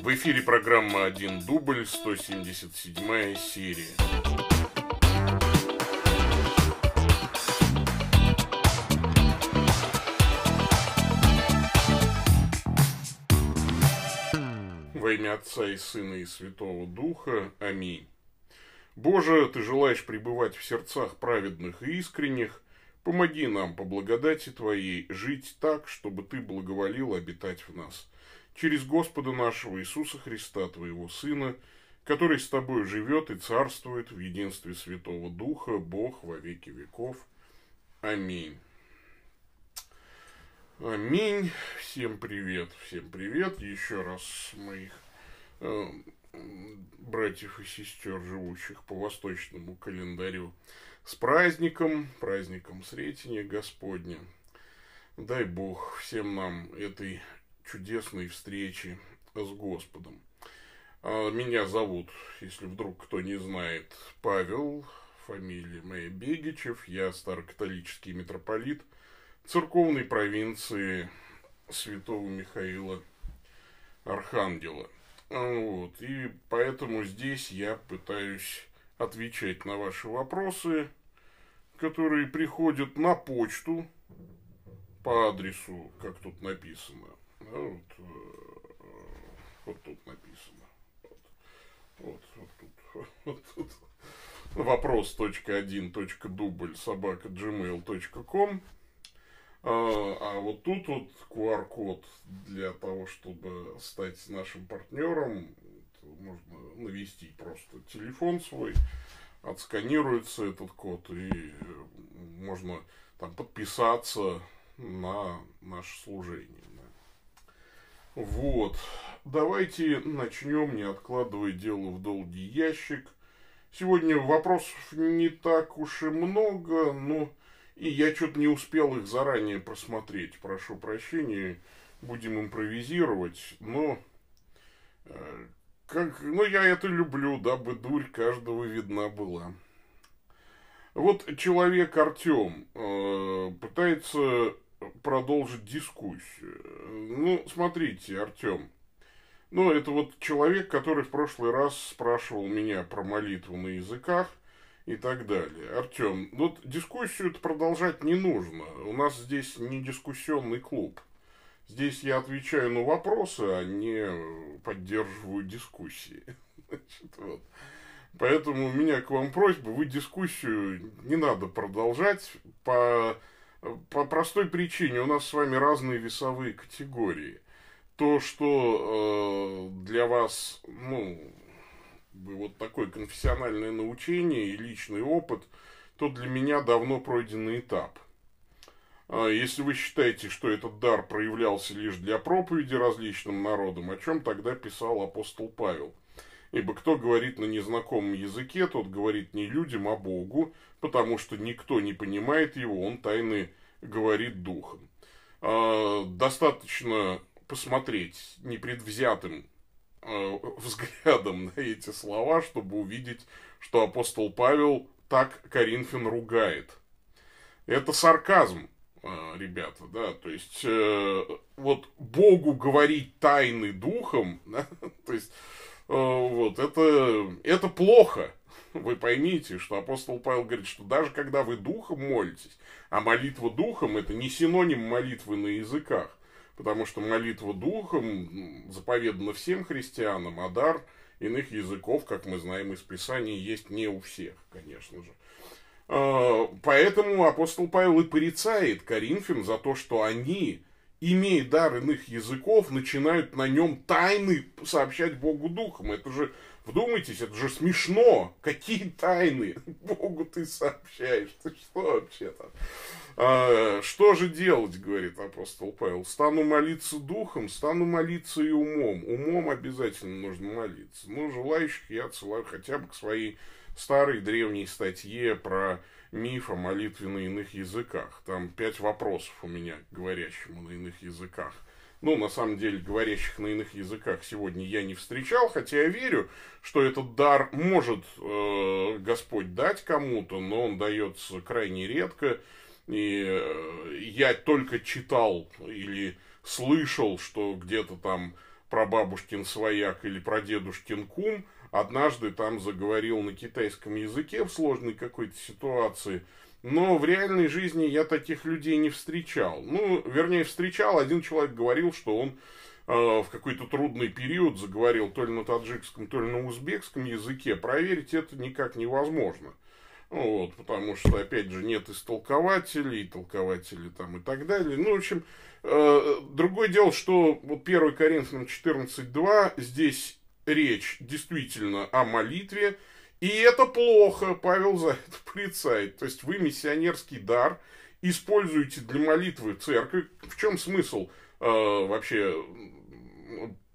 В эфире программа «Один дубль», 177 серия. Во имя Отца и Сына и Святого Духа. Аминь. Боже, Ты желаешь пребывать в сердцах праведных и искренних, помоги нам по благодати Твоей жить так, чтобы Ты благоволил обитать в нас. Через Господа нашего Иисуса Христа, Твоего Сына, который с Тобой живет и царствует в единстве Святого Духа, Бог во веки веков. Аминь. Аминь. Всем привет, всем привет. Еще раз моих э, братьев и сестер, живущих по восточному календарю. С праздником, праздником Сретения Господня. Дай Бог всем нам этой чудесной встречи с Господом. А, меня зовут, если вдруг кто не знает, Павел, фамилия моя Бегичев, я старокатолический митрополит церковной провинции Святого Михаила Архангела. Вот. И поэтому здесь я пытаюсь отвечать на ваши вопросы, которые приходят на почту по адресу, как тут написано. Да, вот, э, вот тут написано. Вот, вот, вот тут. Вот тут. Вопрос.1.дубль собака gmail.com а, а вот тут вот QR-код для того, чтобы стать нашим партнером, можно навести просто телефон свой, отсканируется этот код, и э, можно там подписаться на наше служение. Вот. Давайте начнем, не откладывая дело в долгий ящик. Сегодня вопросов не так уж и много, но и я что-то не успел их заранее просмотреть. Прошу прощения, будем импровизировать. Но э, как, ну, я это люблю, дабы дурь каждого видна была. Вот человек Артем э, пытается продолжить дискуссию. Ну, смотрите, Артем. Ну, это вот человек, который в прошлый раз спрашивал меня про молитву на языках – и так далее. Артем, вот дискуссию продолжать не нужно. У нас здесь не дискуссионный клуб. Здесь я отвечаю на вопросы, а не поддерживаю дискуссии. Значит, вот. Поэтому у меня к вам просьба, вы дискуссию не надо продолжать по, по простой причине. У нас с вами разные весовые категории. То, что э, для вас, ну, вот такое конфессиональное научение и личный опыт, то для меня давно пройденный этап. А если вы считаете, что этот дар проявлялся лишь для проповеди различным народам, о чем тогда писал апостол Павел? Ибо кто говорит на незнакомом языке, тот говорит не людям, а Богу, потому что никто не понимает его, он тайны говорит духом. А, достаточно посмотреть непредвзятым Э, взглядом на эти слова, чтобы увидеть, что апостол Павел так Коринфян ругает. Это сарказм, э, ребята, да, то есть э, вот Богу говорить тайны духом, да, то есть вот это, это плохо. Вы поймите, что апостол Павел говорит, что даже когда вы духом молитесь, а молитва духом это не синоним молитвы на языках, потому что молитва духом заповедана всем христианам, а дар иных языков, как мы знаем из Писания, есть не у всех, конечно же. А, поэтому апостол Павел и порицает Коринфян за то, что они, имея дар иных языков, начинают на нем тайны сообщать Богу духом. Это же, вдумайтесь, это же смешно. Какие тайны Богу ты сообщаешь? Ты что вообще-то? А, что же делать, говорит апостол Павел? Стану молиться духом, стану молиться и умом. Умом обязательно нужно молиться. Ну, желающих я отсылаю хотя бы к своей старой древней статье про миф о молитве на иных языках. Там пять вопросов у меня к говорящему на иных языках. Ну, на самом деле, говорящих на иных языках сегодня я не встречал, хотя я верю, что этот дар может э, Господь дать кому-то, но он дается крайне редко. И э, я только читал или слышал, что где-то там прабабушкин свояк или прадедушкин кум однажды там заговорил на китайском языке в сложной какой-то ситуации, но в реальной жизни я таких людей не встречал. Ну, вернее, встречал, один человек говорил, что он э, в какой-то трудный период заговорил то ли на таджикском, то ли на узбекском языке. Проверить это никак невозможно. Вот, потому что, опять же, нет истолкователей, толкователей там и так далее. Ну, в общем, э, другое дело, что вот 1 Коринфянам 14.2 здесь речь действительно о молитве, и это плохо, Павел за это порицает. То есть вы миссионерский дар используете для молитвы церкви. В чем смысл э, вообще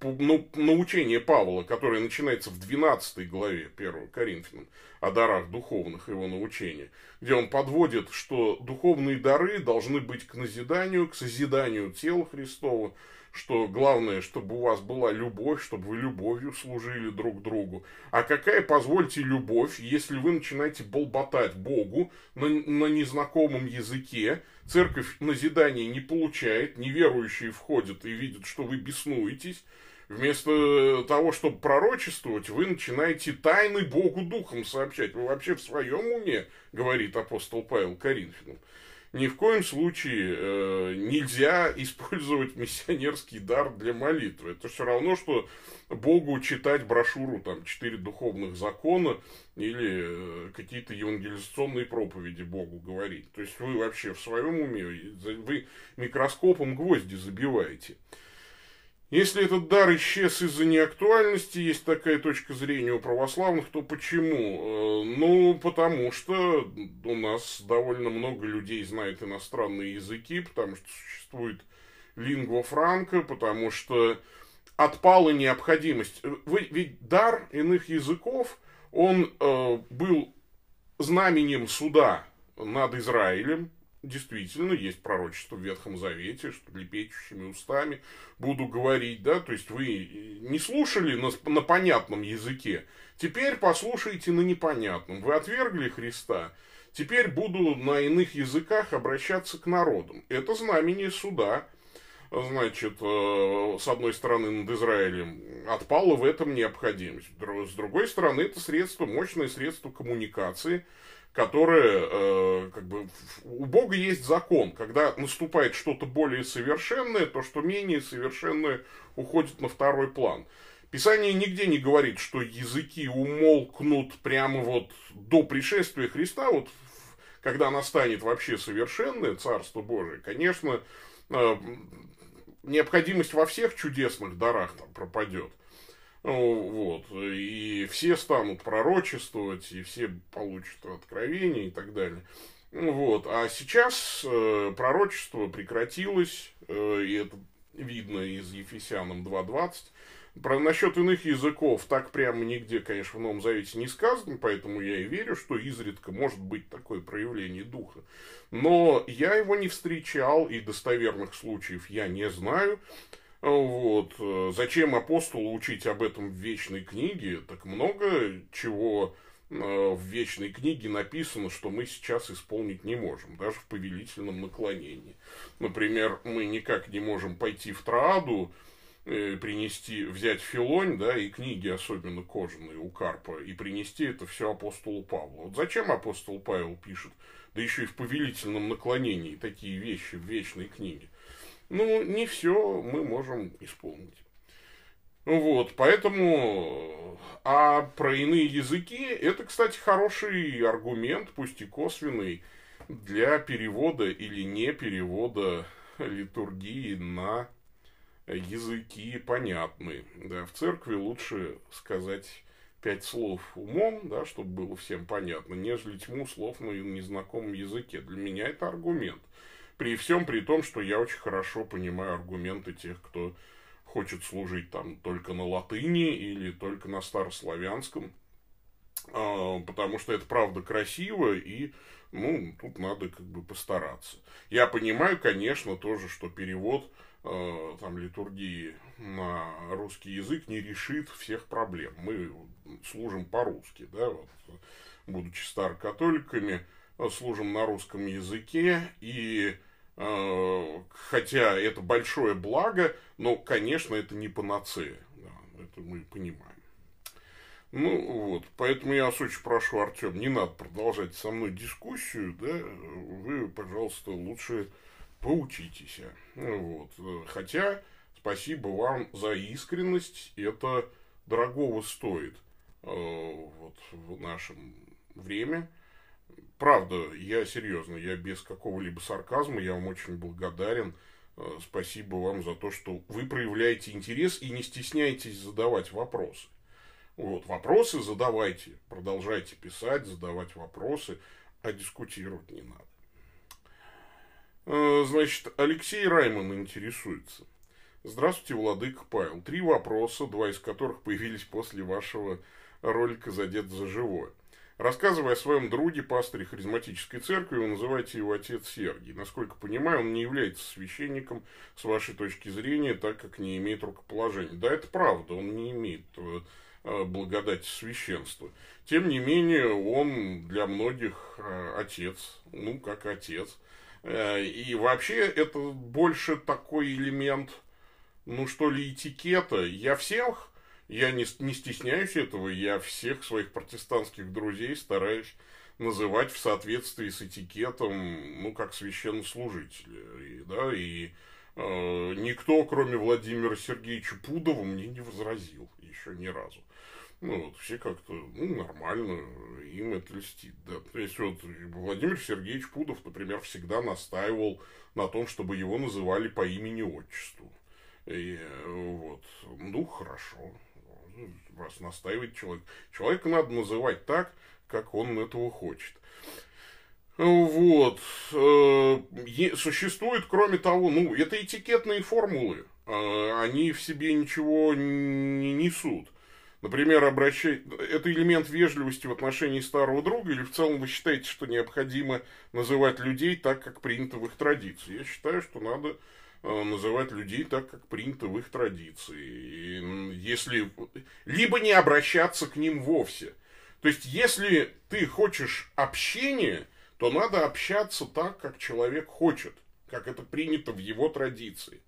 ну, научение Павла, которое начинается в 12 главе 1 Коринфянам, о дарах духовных, его научения, где он подводит, что духовные дары должны быть к назиданию, к созиданию тела Христова, что главное, чтобы у вас была любовь, чтобы вы любовью служили друг другу. А какая, позвольте, любовь, если вы начинаете болботать Богу на, на незнакомом языке, церковь назидания не получает, неверующие входят и видят, что вы беснуетесь, Вместо того, чтобы пророчествовать, вы начинаете тайны Богу Духом сообщать. Вы вообще в своем уме, говорит апостол Павел Коринфянам ни в коем случае э, нельзя использовать миссионерский дар для молитвы. Это все равно, что Богу читать брошюру там «Четыре духовных закона» или э, какие-то евангелизационные проповеди Богу говорить. То есть вы вообще в своем уме, вы микроскопом гвозди забиваете. Если этот дар исчез из-за неактуальности, есть такая точка зрения у православных, то почему? Э, ну, потому что у нас довольно много людей знает иностранные языки, потому что существует лингва франка, потому что отпала необходимость. Ведь дар иных языков, он э, был знаменем суда над Израилем, действительно есть пророчество в Ветхом Завете, что лепечущими устами буду говорить, да, то есть вы не слушали на, на понятном языке, теперь послушайте на непонятном. Вы отвергли Христа, теперь буду на иных языках обращаться к народам. Это знамение суда, значит, э, с одной стороны над Израилем, отпала в этом необходимость. С другой стороны, это средство, мощное средство коммуникации – которое, э, как бы, у Бога есть закон, когда наступает что-то более совершенное, то, что менее совершенное уходит на второй план. Писание нигде не говорит, что языки умолкнут прямо вот до пришествия Христа, вот когда настанет вообще совершенное Царство Божие, конечно, э, необходимость во всех чудесных дарах там пропадет. Вот. И все станут пророчествовать, и все получат откровение и так далее. Ну, вот. А сейчас э, пророчество прекратилось, э, и это видно из Ефесянам 2.20. Про насчет иных языков так прямо нигде, конечно, в Новом Завете не сказано, поэтому я и верю, что изредка может быть такое проявление духа. Но я его не встречал, и достоверных случаев я не знаю. Вот. Зачем апостолу учить об этом в вечной книге? Так много чего э, в вечной книге написано, что мы сейчас исполнить не можем, даже в повелительном наклонении. Например, мы никак не можем пойти в Трааду, э, принести, взять филонь, да, и книги, особенно кожаные у Карпа, и принести это все апостолу Павлу. Вот зачем апостол Павел пишет, да еще и в повелительном наклонении, такие вещи в вечной книге? Ну, не все мы можем исполнить. Вот, поэтому, а про иные языки, это, кстати, хороший аргумент, пусть и косвенный, для перевода или не перевода литургии на языки понятные. Да, в церкви лучше сказать пять слов умом, да, чтобы было всем понятно, нежели тьму слов на незнакомом языке. Для меня это аргумент. При всем при том, что я очень хорошо понимаю аргументы тех, кто хочет служить там только на латыни или только на старославянском, а, потому что это правда красиво и ну, тут надо как бы постараться. Я понимаю, конечно, тоже, что перевод э, там литургии на русский язык не решит всех проблем. Мы служим по-русски, да, вот, будучи старокатоликами, служим на русском языке, и хотя это большое благо, но, конечно, это не панацея. Да, это мы понимаем. Ну вот, поэтому я вас очень прошу, Артем, не надо продолжать со мной дискуссию, да, вы, пожалуйста, лучше поучитесь. Вот. Хотя, спасибо вам за искренность, это дорогого стоит э, вот, в нашем время. Правда, я серьезно, я без какого-либо сарказма, я вам очень благодарен. Э, спасибо вам за то, что вы проявляете интерес и не стесняетесь задавать вопросы. Вот, вопросы задавайте, продолжайте писать, задавать вопросы, а дискутировать не надо. Э, значит, Алексей Райман интересуется. Здравствуйте, Владыка Павел. Три вопроса, два из которых появились после вашего ролика «Задет за живое». Рассказывая о своем друге, пасторе харизматической церкви, вы называете его отец Сергий. Насколько понимаю, он не является священником с вашей точки зрения, так как не имеет рукоположения. Да, это правда, он не имеет э, э, благодати священства. Тем не менее, он для многих э, отец, ну, как отец. И вообще это больше такой элемент, ну, что ли, этикета. Я всех я не, не стесняюсь этого, я всех своих протестантских друзей стараюсь называть в соответствии с этикетом, ну, как священнослужители. И, да, и э, никто, кроме Владимира Сергеевича Пудова, мне не возразил еще ни разу. Ну, вот, все как-то, ну, нормально, им это льстит, да. То есть, вот, Владимир Сергеевич Пудов, например, всегда настаивал на том, чтобы его называли по имени-отчеству. И, вот, ну, хорошо, раз настаивает человек. Человека надо называть так, как он этого хочет. Вот. Э, существует, кроме того, ну, это этикетные формулы. Э, они в себе ничего не несут. Например, обращать... Это элемент вежливости в отношении старого друга, или в целом вы считаете, что необходимо называть людей так, как принято в их традиции? Я считаю, что надо Э, называть людей так, как принято в их традиции. И если... Либо не обращаться к ним вовсе. То есть, если ты хочешь общения, то надо общаться так, как человек хочет, как это принято в его традиции.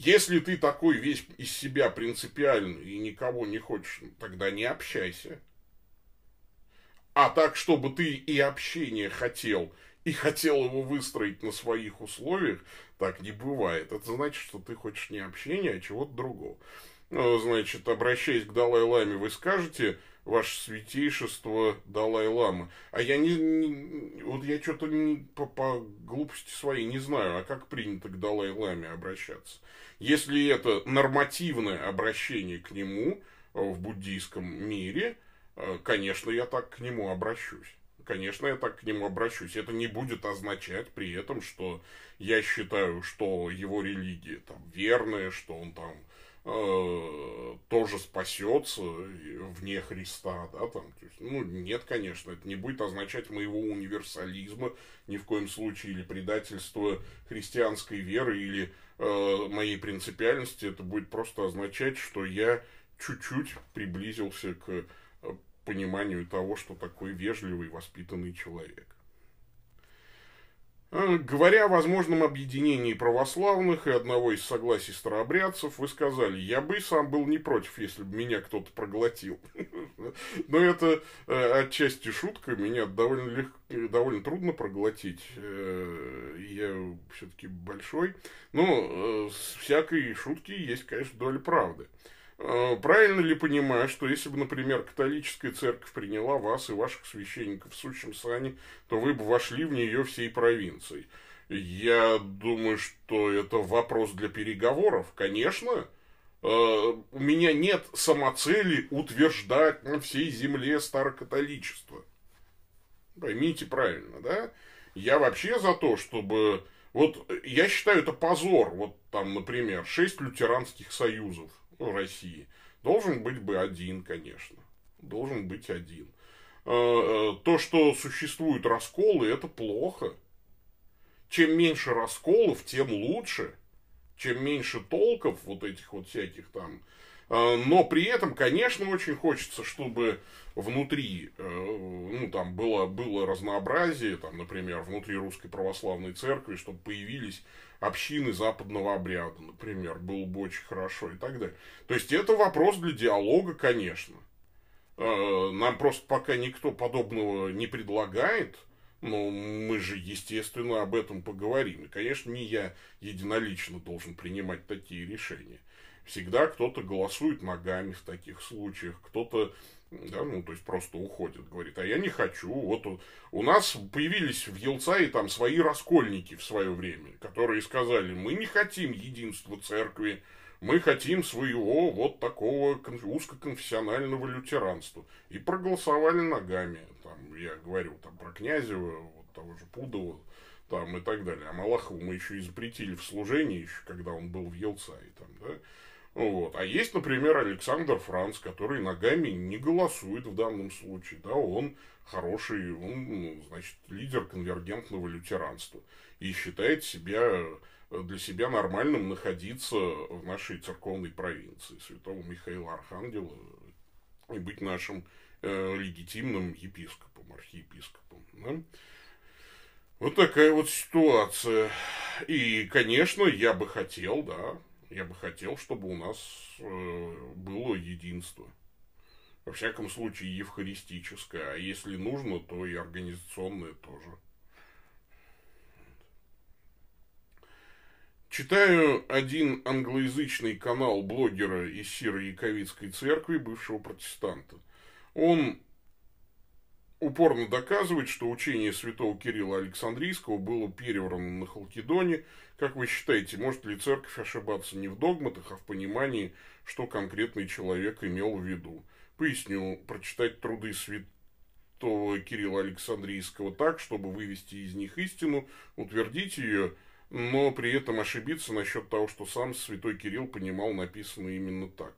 Если ты такой весь из себя принципиальный и никого не хочешь, тогда не общайся. А так, чтобы ты и общение хотел, и хотел его выстроить на своих условиях, так не бывает. Это значит, что ты хочешь не общения, а чего-то другого. Ну, значит, обращаясь к Далай-Ламе, вы скажете, ваше святейшество Далай-Лама. А я не, не вот я что-то по, по глупости своей не знаю, а как принято к Далай-Ламе обращаться. Если это нормативное обращение к нему в буддийском мире, э, конечно, я так к нему обращусь конечно, я так к нему обращусь. Это не будет означать при этом, что я считаю, что его религия там верная, что он там тоже спасется вне Христа, да, там, то есть, ну, нет, конечно, это не будет означать моего универсализма ни в коем случае, или предательства христианской веры, или э, моей принципиальности, это будет просто означать, что я чуть-чуть приблизился к пониманию того, что такой вежливый, воспитанный человек. А, говоря о возможном объединении православных и одного из согласий старообрядцев, вы сказали, я бы сам был не против, если бы меня кто-то проглотил. Но это э, отчасти шутка, меня довольно, легко, довольно трудно проглотить. Э, я все-таки большой. Но э, с всякой шутки есть, конечно, доля правды. Э, правильно ли понимаю, что если бы, например, католическая церковь приняла вас и ваших священников в сущем сане, то вы бы вошли в нее всей провинцией? Я думаю, что это вопрос для переговоров. Конечно, э, у меня нет самоцели утверждать на всей земле старокатоличество. Поймите правильно, да? Я вообще за то, чтобы... Вот я считаю это позор. Вот там, например, шесть лютеранских союзов ну, России, должен быть бы один, конечно. Должен быть один. Э, э, то, что существуют расколы, это плохо. Чем меньше расколов, тем лучше. Чем меньше толков вот этих вот всяких там но при этом, конечно, очень хочется, чтобы внутри, э, ну, там было, было разнообразие, там, например, внутри Русской Православной Церкви, чтобы появились общины западного обряда, например, было бы очень хорошо и так далее. То есть, это вопрос для диалога, конечно. Э, нам просто пока никто подобного не предлагает, но мы же, естественно, об этом поговорим. И, конечно, не я единолично должен принимать такие решения. Всегда кто-то голосует ногами в таких случаях, кто-то да, ну, то есть просто уходит, говорит, а я не хочу. Вот у, нас появились в Елцае там свои раскольники в свое время, которые сказали, мы не хотим единства церкви, мы хотим своего вот такого узкоконфессионального лютеранства. И проголосовали ногами. Там, я говорю там про Князева, вот того же Пудова, там и так далее. А Малахову мы еще и запретили в служении, еще когда он был в Елцае. Там, да? Вот. А есть, например, Александр Франц, который ногами не голосует в данном случае. Да, он хороший, он, ну, значит, лидер конвергентного лютеранства. И считает себя для себя нормальным находиться в нашей церковной провинции, святого Михаила Архангела, и быть нашим э, легитимным епископом, архиепископом. Да? Вот такая вот ситуация. И, конечно, я бы хотел, да, я бы хотел, чтобы у нас э, было единство. Во всяком случае, евхаристическое, а если нужно, то и организационное тоже. Читаю один англоязычный канал блогера из Сиро-Яковицкой церкви, бывшего протестанта. Он упорно доказывает, что учение святого Кирилла Александрийского было переврано на Халкидоне. Как вы считаете, может ли церковь ошибаться не в догматах, а в понимании, что конкретный человек имел в виду? Поясню, прочитать труды святого Кирилла Александрийского так, чтобы вывести из них истину, утвердить ее – но при этом ошибиться насчет того, что сам святой Кирилл понимал написано именно так.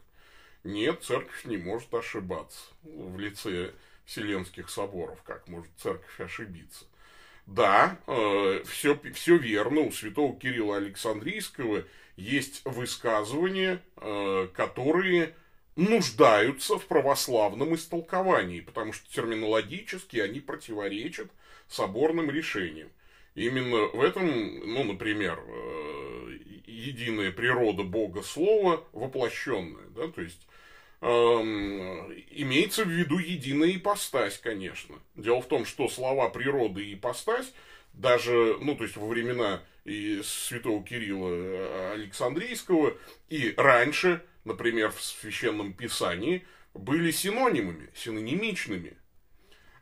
Нет, церковь не может ошибаться в лице Вселенских соборов, как может церковь ошибиться. Да, э, все, все верно, у святого Кирилла Александрийского есть высказывания, э, которые нуждаются в православном истолковании, потому что терминологически они противоречат соборным решениям. Именно в этом, ну, например, э, единая природа Бога Слова воплощенная, да, то есть эм, имеется в виду единая ипостась, конечно. Дело в том, что слова природы и ипостась даже, ну, то есть во времена и святого Кирилла э, Александрийского и раньше, например, в Священном Писании, были синонимами, синонимичными.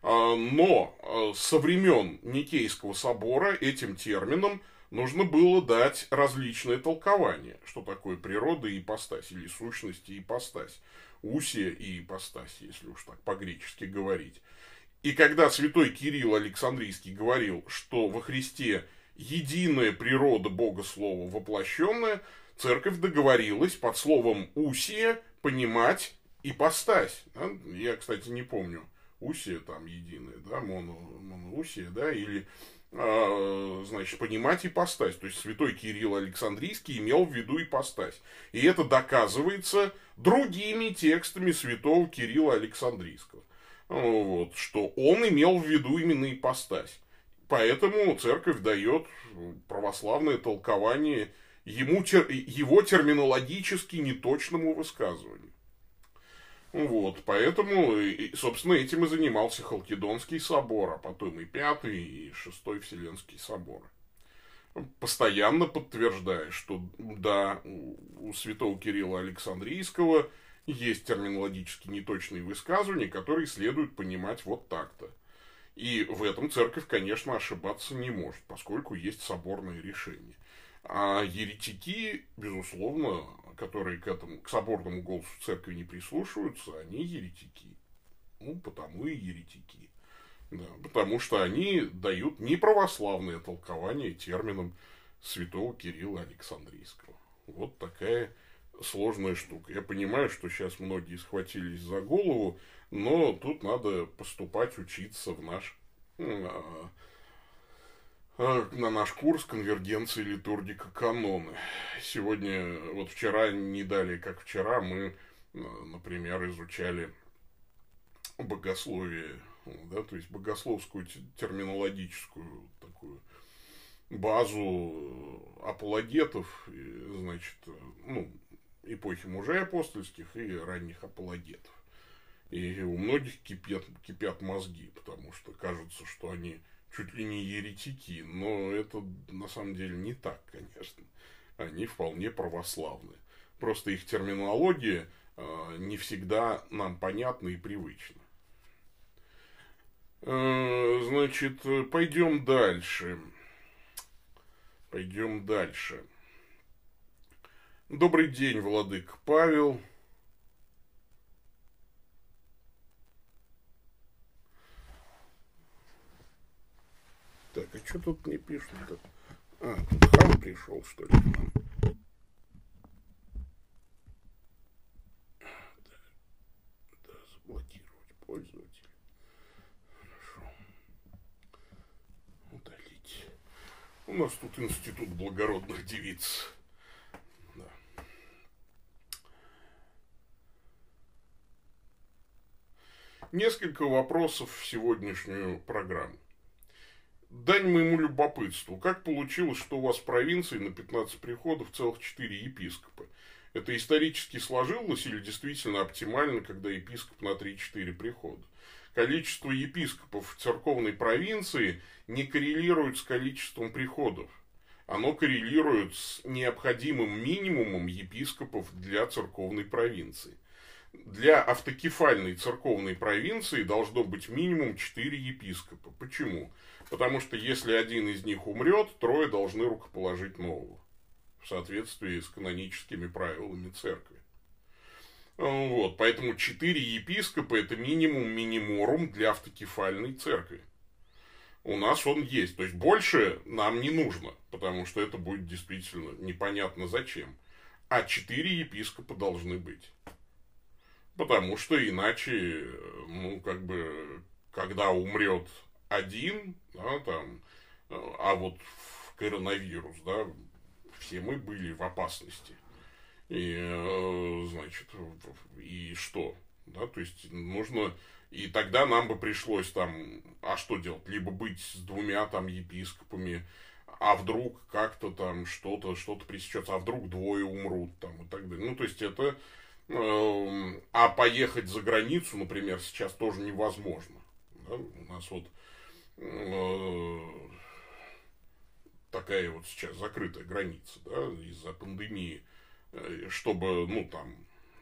А, но а, со времен Никейского собора этим термином нужно было дать различные толкования, что такое природа и ипостась, или сущность и ипостась, усия и ипостась, если уж так по-гречески говорить. И когда святой Кирилл Александрийский говорил, что во Христе единая природа Бога Слова воплощенная, церковь договорилась под словом «усия» понимать ипостась. Я, кстати, не помню, усия там единая, да, моно, моноусия, да, или, значит, понимать ипостась. То есть, святой Кирилл Александрийский имел в виду ипостась. И это доказывается другими текстами святого Кирилла Александрийского. Вот, что он имел в виду именно ипостась. Поэтому церковь дает православное толкование ему, его терминологически неточному высказыванию. Вот, поэтому, собственно, этим и занимался Халкидонский собор, а потом и Пятый, и Шестой Вселенский собор. Постоянно подтверждая, что да, у святого Кирилла Александрийского есть терминологически неточные высказывания, которые следует понимать вот так-то. И в этом церковь, конечно, ошибаться не может, поскольку есть соборное решение. А еретики, безусловно, которые к этому, к соборному голосу церкви не прислушиваются, они еретики. Ну, потому и еретики. Да, потому что они дают неправославное толкование терминам святого Кирилла Александрийского. Вот такая сложная штука. Я понимаю, что сейчас многие схватились за голову, но тут надо поступать, учиться в наш а, на наш курс конвергенции литургика каноны. Сегодня, вот вчера, не далее, как вчера, мы например, изучали богословие, да, то есть богословскую терминологическую такую базу апологетов, значит, ну, эпохи мужей апостольских и ранних апологетов. И у многих кипят, кипят мозги, потому что кажется, что они чуть ли не еретики, но это на самом деле не так, конечно. Они вполне православные. Просто их терминология э, не всегда нам понятна и привычна. Э, значит, пойдем дальше. Пойдем дальше. Добрый день, владык Павел. Что тут не пишут-то? А, тут хам пришел, что ли, к нам? Заблокировать пользователя. Хорошо. Удалить. У нас тут институт благородных девиц. Да. Несколько вопросов в сегодняшнюю программу. Дань моему любопытству. Как получилось, что у вас в провинции на 15 приходов целых 4 епископа? Это исторически сложилось или действительно оптимально, когда епископ на 3-4 прихода? Количество епископов в церковной провинции не коррелирует с количеством приходов. Оно коррелирует с необходимым минимумом епископов для церковной провинции. Для автокефальной церковной провинции должно быть минимум 4 епископа. Почему? Потому что если один из них умрет, трое должны рукоположить нового. В соответствии с каноническими правилами церкви. Вот, поэтому четыре епископа это минимум миниморум для автокефальной церкви. У нас он есть. То есть больше нам не нужно, потому что это будет действительно непонятно зачем. А четыре епископа должны быть. Потому что иначе, ну, как бы, когда умрет один, да, там, а вот в коронавирус, да, все мы были в опасности. И, э, значит, и что? Да, то есть нужно... И тогда нам бы пришлось там, а что делать? Либо быть с двумя там епископами, а вдруг как-то там что-то, что-то пресечется, а вдруг двое умрут там и так далее. Ну, то есть это... Э, а поехать за границу, например, сейчас тоже невозможно. Да? У нас вот такая вот сейчас закрытая граница, да, из-за пандемии, э, чтобы, ну, там,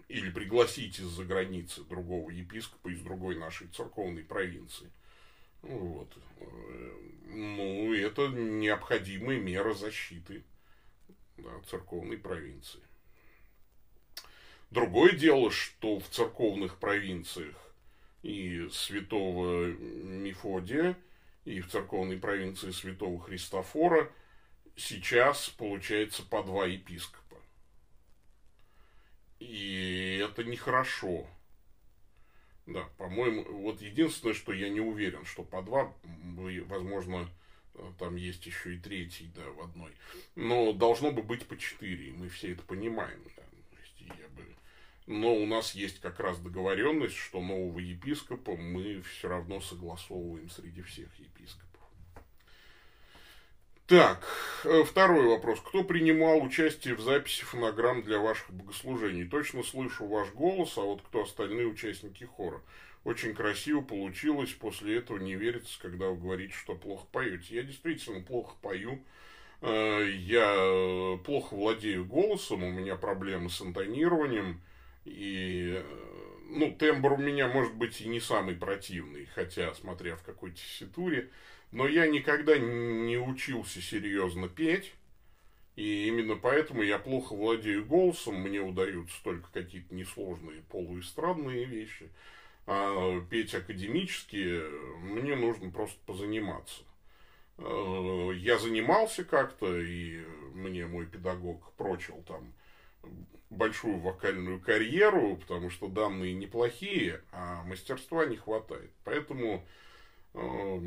или пригласить из-за границы другого епископа из другой нашей церковной провинции. Вот. Э, ну, это необходимая мера защиты да, церковной провинции. Другое дело, что в церковных провинциях и святого Мефодия – и в церковной провинции Святого Христофора сейчас получается по два епископа. И это нехорошо. Да, по-моему, вот единственное, что я не уверен, что по два, возможно, там есть еще и третий, да, в одной. Но должно бы быть по четыре, и мы все это понимаем. Да. Я бы но у нас есть как раз договоренность, что нового епископа мы все равно согласовываем среди всех епископов. Так, э, второй вопрос. Кто принимал участие в записи фонограмм для ваших богослужений? Точно слышу ваш голос, а вот кто остальные участники хора? Очень красиво получилось, после этого не верится, когда вы говорите, что плохо поете. Я действительно плохо пою, э, я плохо владею голосом, у меня проблемы с интонированием, и, э, ну, тембр у меня может быть и не самый противный, хотя, смотря в какой тесситуре. Но я никогда не учился серьезно петь. И именно поэтому я плохо владею голосом, мне удаются только какие-то несложные полуэстрадные вещи. А петь академически мне нужно просто позаниматься. Э, я занимался как-то, и мне мой педагог прочил там большую вокальную карьеру, потому что данные неплохие, а мастерства не хватает. Поэтому э,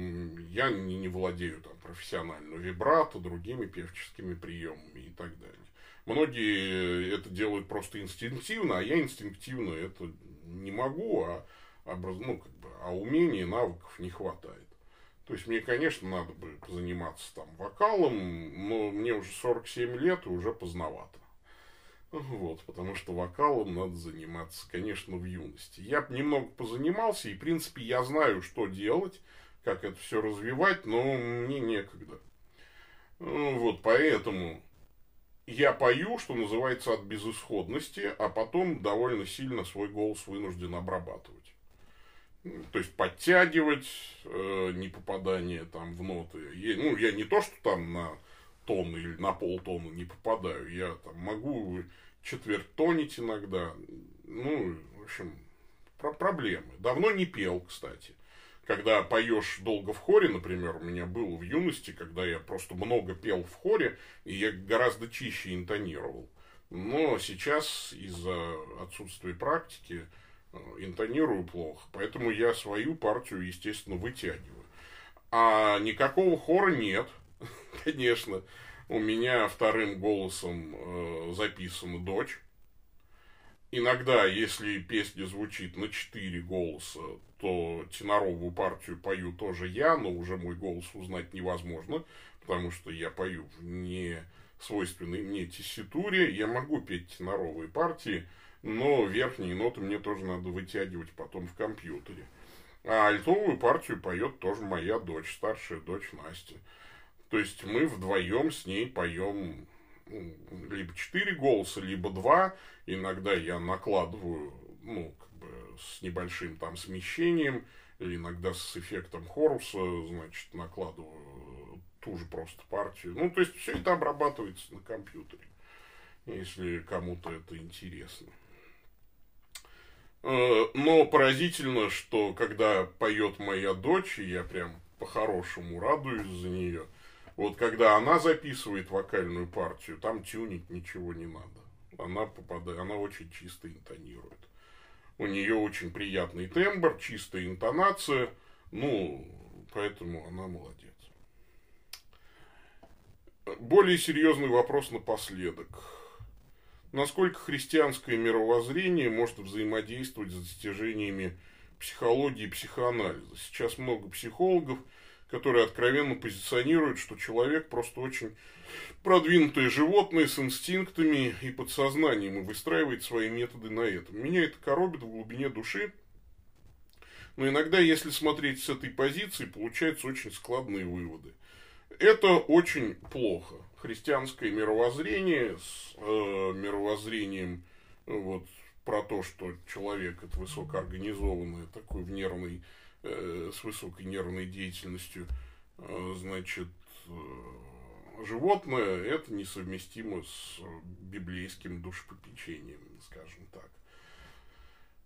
я не, не владею там профессионально вибрато, другими певческими приемами и так далее. Многие это делают просто инстинктивно, а я инстинктивно это не могу, а, образ... ну, как бы, а умений, навыков не хватает. То есть мне, конечно, надо бы заниматься там вокалом, но мне уже 47 лет и уже поздновато. Вот, потому что вокалом надо заниматься, конечно, в юности. Я немного позанимался, и, в принципе, я знаю, что делать, как это все развивать, но мне некогда. Ну, вот, поэтому я пою, что называется, от безысходности, а потом довольно сильно свой голос вынужден обрабатывать. То есть подтягивать э, не попадание там в ноты. Я, ну, я не то, что там на тон или на полтона не попадаю. Я там могу четвертонить иногда. Ну, в общем, про проблемы. Давно не пел, кстати. Когда поешь долго в хоре, например, у меня было в юности, когда я просто много пел в хоре, и я гораздо чище интонировал. Но сейчас из-за отсутствия практики Э, интонирую плохо, поэтому я свою партию, естественно, вытягиваю. А никакого хора нет, конечно. У меня вторым голосом э, записана дочь. Иногда, если песня звучит на четыре голоса, то теноровую партию пою тоже я, но уже мой голос узнать невозможно, потому что я пою в не свойственной мне тесситуре. Я могу петь теноровые партии, но верхние ноты мне тоже надо вытягивать потом в компьютере. А альтовую партию поет тоже моя дочь, старшая дочь Настя. То есть мы вдвоем с ней поем либо четыре голоса, либо два. Иногда я накладываю, ну, как бы с небольшим там смещением, или иногда с эффектом хоруса, значит, накладываю ту же просто партию. Ну, то есть все это обрабатывается на компьютере, если кому-то это интересно. Э, но поразительно, что когда поет моя дочь, я прям по-хорошему радуюсь за нее, вот когда она записывает вокальную партию, там тюнить ничего не надо. Она попадает, она очень чисто интонирует. У нее очень приятный тембр, чистая интонация, ну, поэтому она молодец. Более серьезный вопрос напоследок насколько христианское мировоззрение может взаимодействовать с достижениями психологии и психоанализа. Сейчас много психологов, которые откровенно позиционируют, что человек просто очень продвинутое животное с инстинктами и подсознанием и выстраивает свои методы на этом. Меня это коробит в глубине души, но иногда, если смотреть с этой позиции, получаются очень складные выводы. Это очень плохо христианское мировоззрение с э, мировоззрением вот, про то, что человек это высокоорганизованное, такой в нервной, э, с высокой нервной деятельностью, э, значит, э, животное, это несовместимо с библейским душепопечением, скажем так.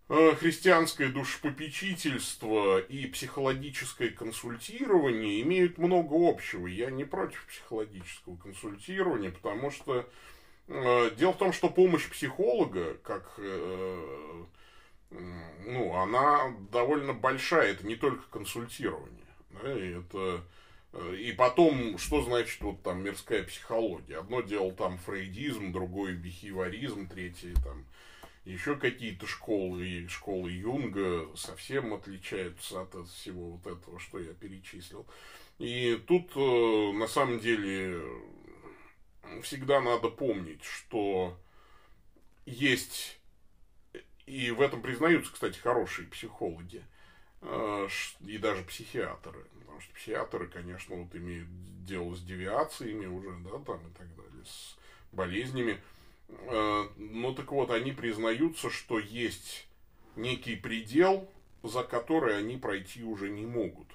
Э, христианское душепопечительство и психологическое консультирование имеют много общего. Я не против психологического консультирования, потому что э, дело в том, что помощь психолога, как э, ну, она довольно большая, это не только консультирование. Да, это и потом, что значит вот там мирская психология? Одно дело там фрейдизм, другое бихевиоризм, третье там еще какие-то школы, школы Юнга совсем отличаются от всего вот этого, что я перечислил. И тут, э, на самом деле, всегда надо помнить, что есть, и в этом признаются, кстати, хорошие психологи, э, и даже психиатры. Потому что психиатры, конечно, вот имеют дело с девиациями уже, да, там и так далее, с болезнями. Э, ну так вот, они признаются, что есть некий предел, за который они пройти уже не могут.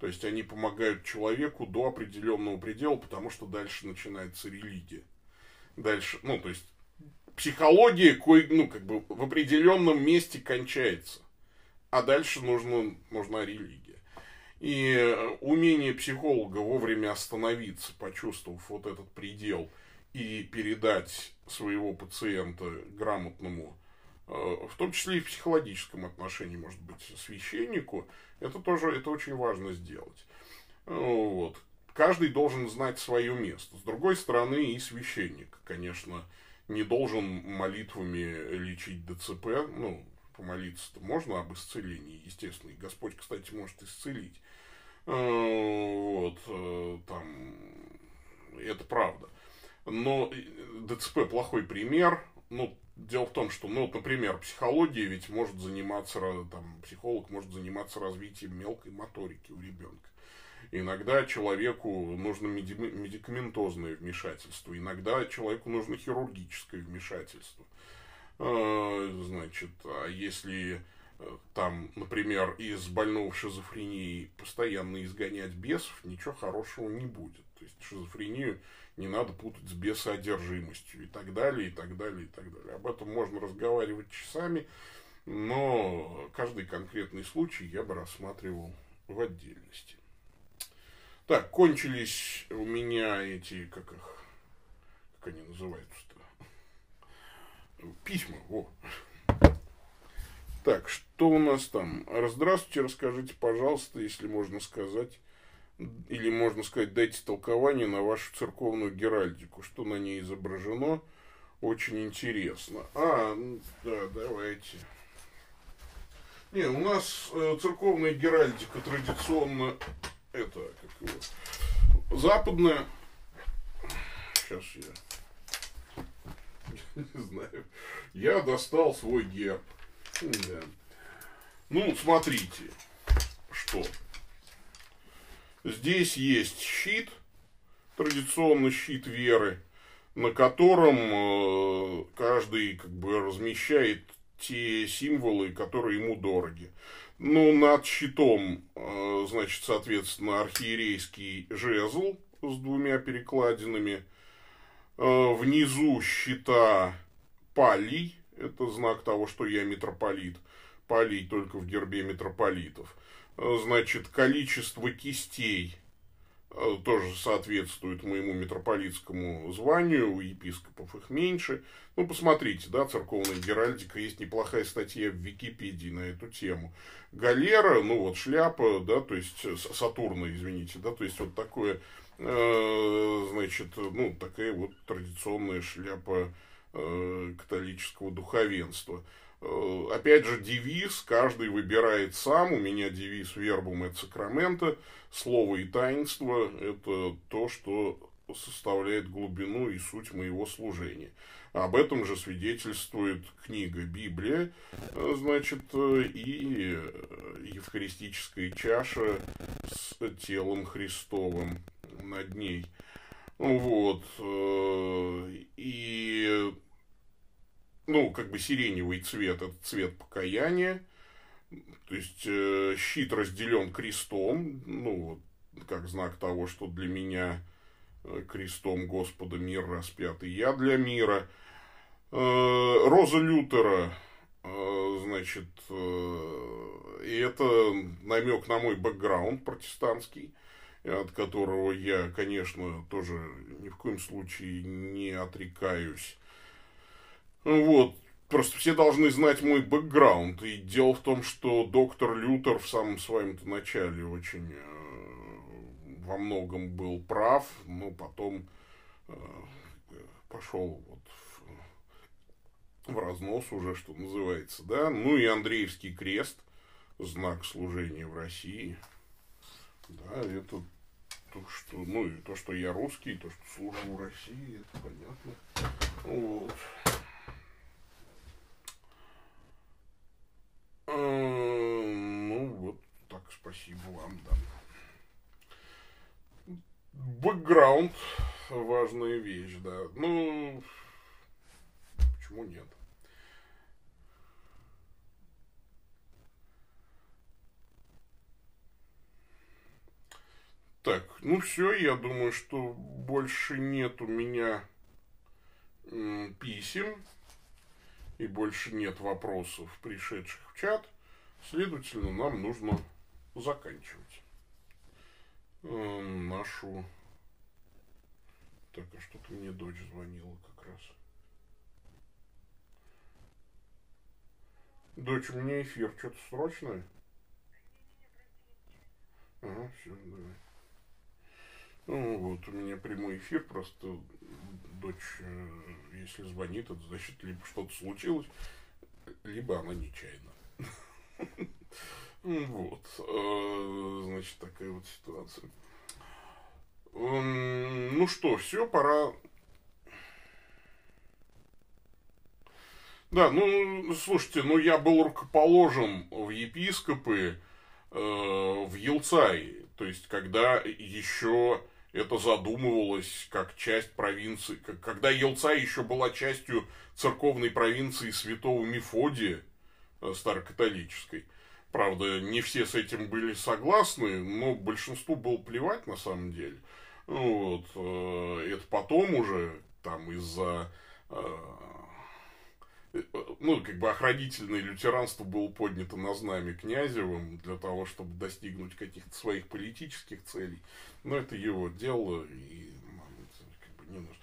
То есть они помогают человеку до определенного предела, потому что дальше начинается религия. Дальше, ну, то есть психология, кое, ну, как бы в определенном месте кончается. А дальше нужно, нужна религия. И умение психолога вовремя остановиться, почувствовав вот этот предел – и передать своего пациента грамотному, э, в том числе и в психологическом отношении, может быть, священнику, это тоже это очень важно сделать. Э, вот. Каждый должен знать свое место. С другой стороны, и священник, конечно, не должен молитвами лечить ДЦП. Ну, помолиться-то можно об исцелении, естественно. И Господь, кстати, может исцелить. Э, вот, э, там, это правда. Но ДЦП плохой пример. Ну, дело в том, что, ну, например, психология ведь может заниматься, там, психолог может заниматься развитием мелкой моторики у ребенка. Иногда человеку нужно медикаментозное вмешательство, иногда человеку нужно хирургическое вмешательство. А, значит, а если э, там, например, из больного шизофрении постоянно изгонять бесов, ничего хорошего не будет. То есть шизофрению не надо путать с бесоодержимостью и так далее, и так далее, и так далее. Об этом можно разговаривать часами, но каждый конкретный случай я бы рассматривал в отдельности. Так, кончились у меня эти, как их, как они называются-то? Письма, во. Так, что у нас там? Здравствуйте, расскажите, пожалуйста, если можно сказать, или можно сказать, дайте толкование на вашу церковную геральдику, что на ней изображено. Очень интересно. А, да, давайте. Не, у нас э, церковная геральдика традиционно это, как его, западная, сейчас я, не знаю, я достал свой герб. Да. Ну, смотрите, что. Здесь есть щит, традиционный щит веры, на котором э, каждый как бы размещает те символы, которые ему дороги. Ну, над щитом, э, значит, соответственно, архиерейский жезл с двумя перекладинами. Э, внизу щита палий, это знак того, что я митрополит. Палий только в гербе митрополитов. Э, значит, количество кистей тоже соответствует моему митрополитскому званию, у епископов их меньше. Ну, посмотрите, да, церковная геральдика, есть неплохая статья в Википедии на эту тему. Галера, ну вот шляпа, да, то есть Сатурна, извините, да, то есть вот такое, э, значит, ну, такая вот традиционная шляпа э, католического духовенства. Э, опять же, девиз каждый выбирает сам. У меня девиз «Вербум et сакрамента». Слово и таинство – это то, что составляет глубину и суть моего служения. Об этом же свидетельствует книга Библия, значит, и евхаристическая чаша с телом Христовым над ней. Вот. И, ну, как бы сиреневый цвет – это цвет покаяния. То есть, э, щит разделен крестом, ну, вот, как знак того, что для меня – Э, крестом Господа мир распятый, я для мира. Э, Роза Лютера, э, значит, и это намек на мой бэкграунд протестантский, от которого я, конечно, тоже ни в коем случае не отрекаюсь. Вот, просто все должны знать мой бэкграунд. И дело в том, что доктор Лютер в самом своем начале очень во многом был прав, но потом э, пошел вот в, в разнос уже, что называется, да. Ну и Андреевский крест, знак служения в России, да, это то, что, ну и то, что я русский, то, что служу в России, это понятно. Вот. Ну вот так, спасибо вам, да бэкграунд важная вещь, да. Ну, почему нет? Так, ну все, я думаю, что больше нет у меня писем и больше нет вопросов, пришедших в чат. Следовательно, нам нужно заканчивать э, нашу... Так, а что-то мне дочь звонила как раз. Дочь, у меня эфир, что-то срочное? Ага, все, давай. Ну, вот у меня прямой эфир, просто дочь, э, если звонит, это значит, либо что-то случилось, либо она нечаянно. Вот. Э, значит, такая вот ситуация. Ну что, все, пора Да, ну, слушайте, ну я был рукоположен в епископы э, в Елцай, то есть когда еще это задумывалось как часть провинции, когда Елцай еще была частью церковной провинции святого Мефодия э, старокатолической. Правда, не все с этим были согласны, но большинству было плевать на самом деле. Вот, э, это потом уже там из-за э, ну, как бы охранительное лютеранство было поднято на знамя Князевым для того, чтобы достигнуть каких-то своих политических целей. Но это его дело, и как бы, не нужно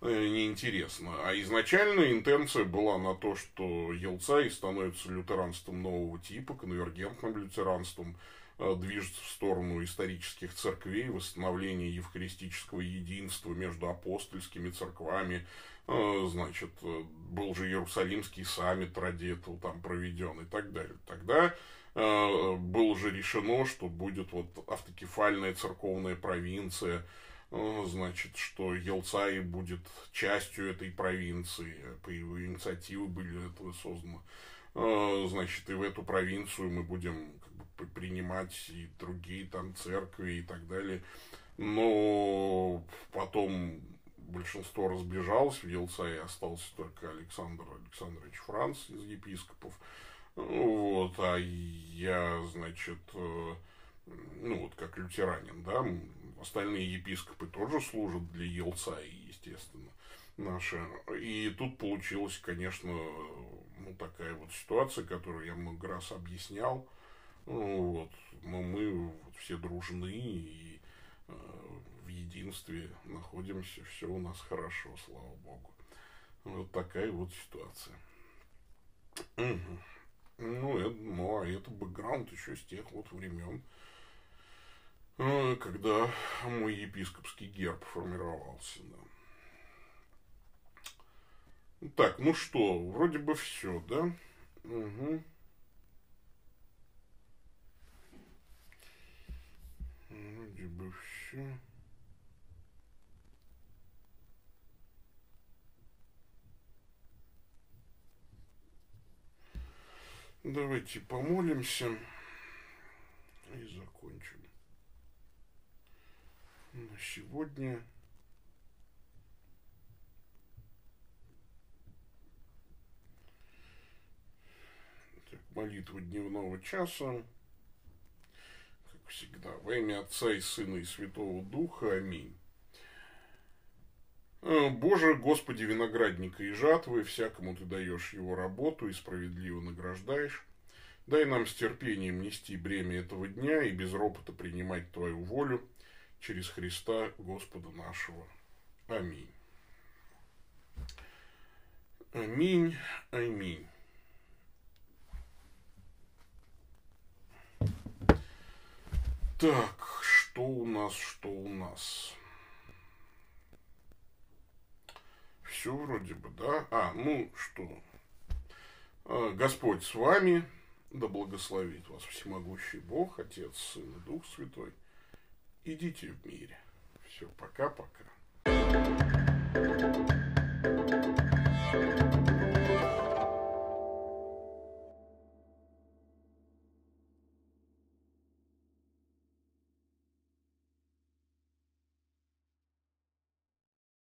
э, неинтересно. А изначальная интенция была на то, что Елцай становится лютеранством нового типа, конвергентным лютеранством, движется в сторону исторических церквей, восстановления евхаристического единства между апостольскими церквами, Э, значит, э, был же Иерусалимский саммит ради этого там проведен и так далее. Тогда э, было же решено, что будет вот автокефальная церковная провинция, э, значит, что Елцай будет частью этой провинции, по его инициативе были это созданы. Э, значит, и в эту провинцию мы будем принимать и другие там церкви и так далее. Но потом большинство разбежалось, в Елцае остался только Александр Александрович Франц из епископов. Вот, а я, значит, э, ну вот как лютеранин, да, остальные епископы тоже служат для Елцаи, естественно, наши. И тут получилась, конечно, ну, такая вот ситуация, которую я много раз объяснял. Вот, но мы вот все дружны, и э, в единстве находимся, все у нас хорошо, слава богу. Вот такая вот ситуация. Ну, это, ну, а это бэкграунд еще с тех вот времен, э, когда мой епископский герб формировался, да. Так, ну что, вроде бы все, да? Угу. Бы все. Давайте помолимся и закончим. На сегодня так, молитва дневного часа. Всегда, во имя Отца и Сына и Святого Духа. Аминь. Э, Боже, Господи, виноградника и жатвы, всякому Ты даешь его работу и справедливо награждаешь. Дай нам с терпением нести бремя этого дня и без ропота принимать Твою волю через Христа Господа нашего. Аминь. Аминь, аминь. Так, что у нас, что у нас? Все вроде бы, да? А, ну что? А, Господь с вами, да благословит вас всемогущий Бог, Отец, Сын и Дух Святой. Идите в мире. Все, пока-пока.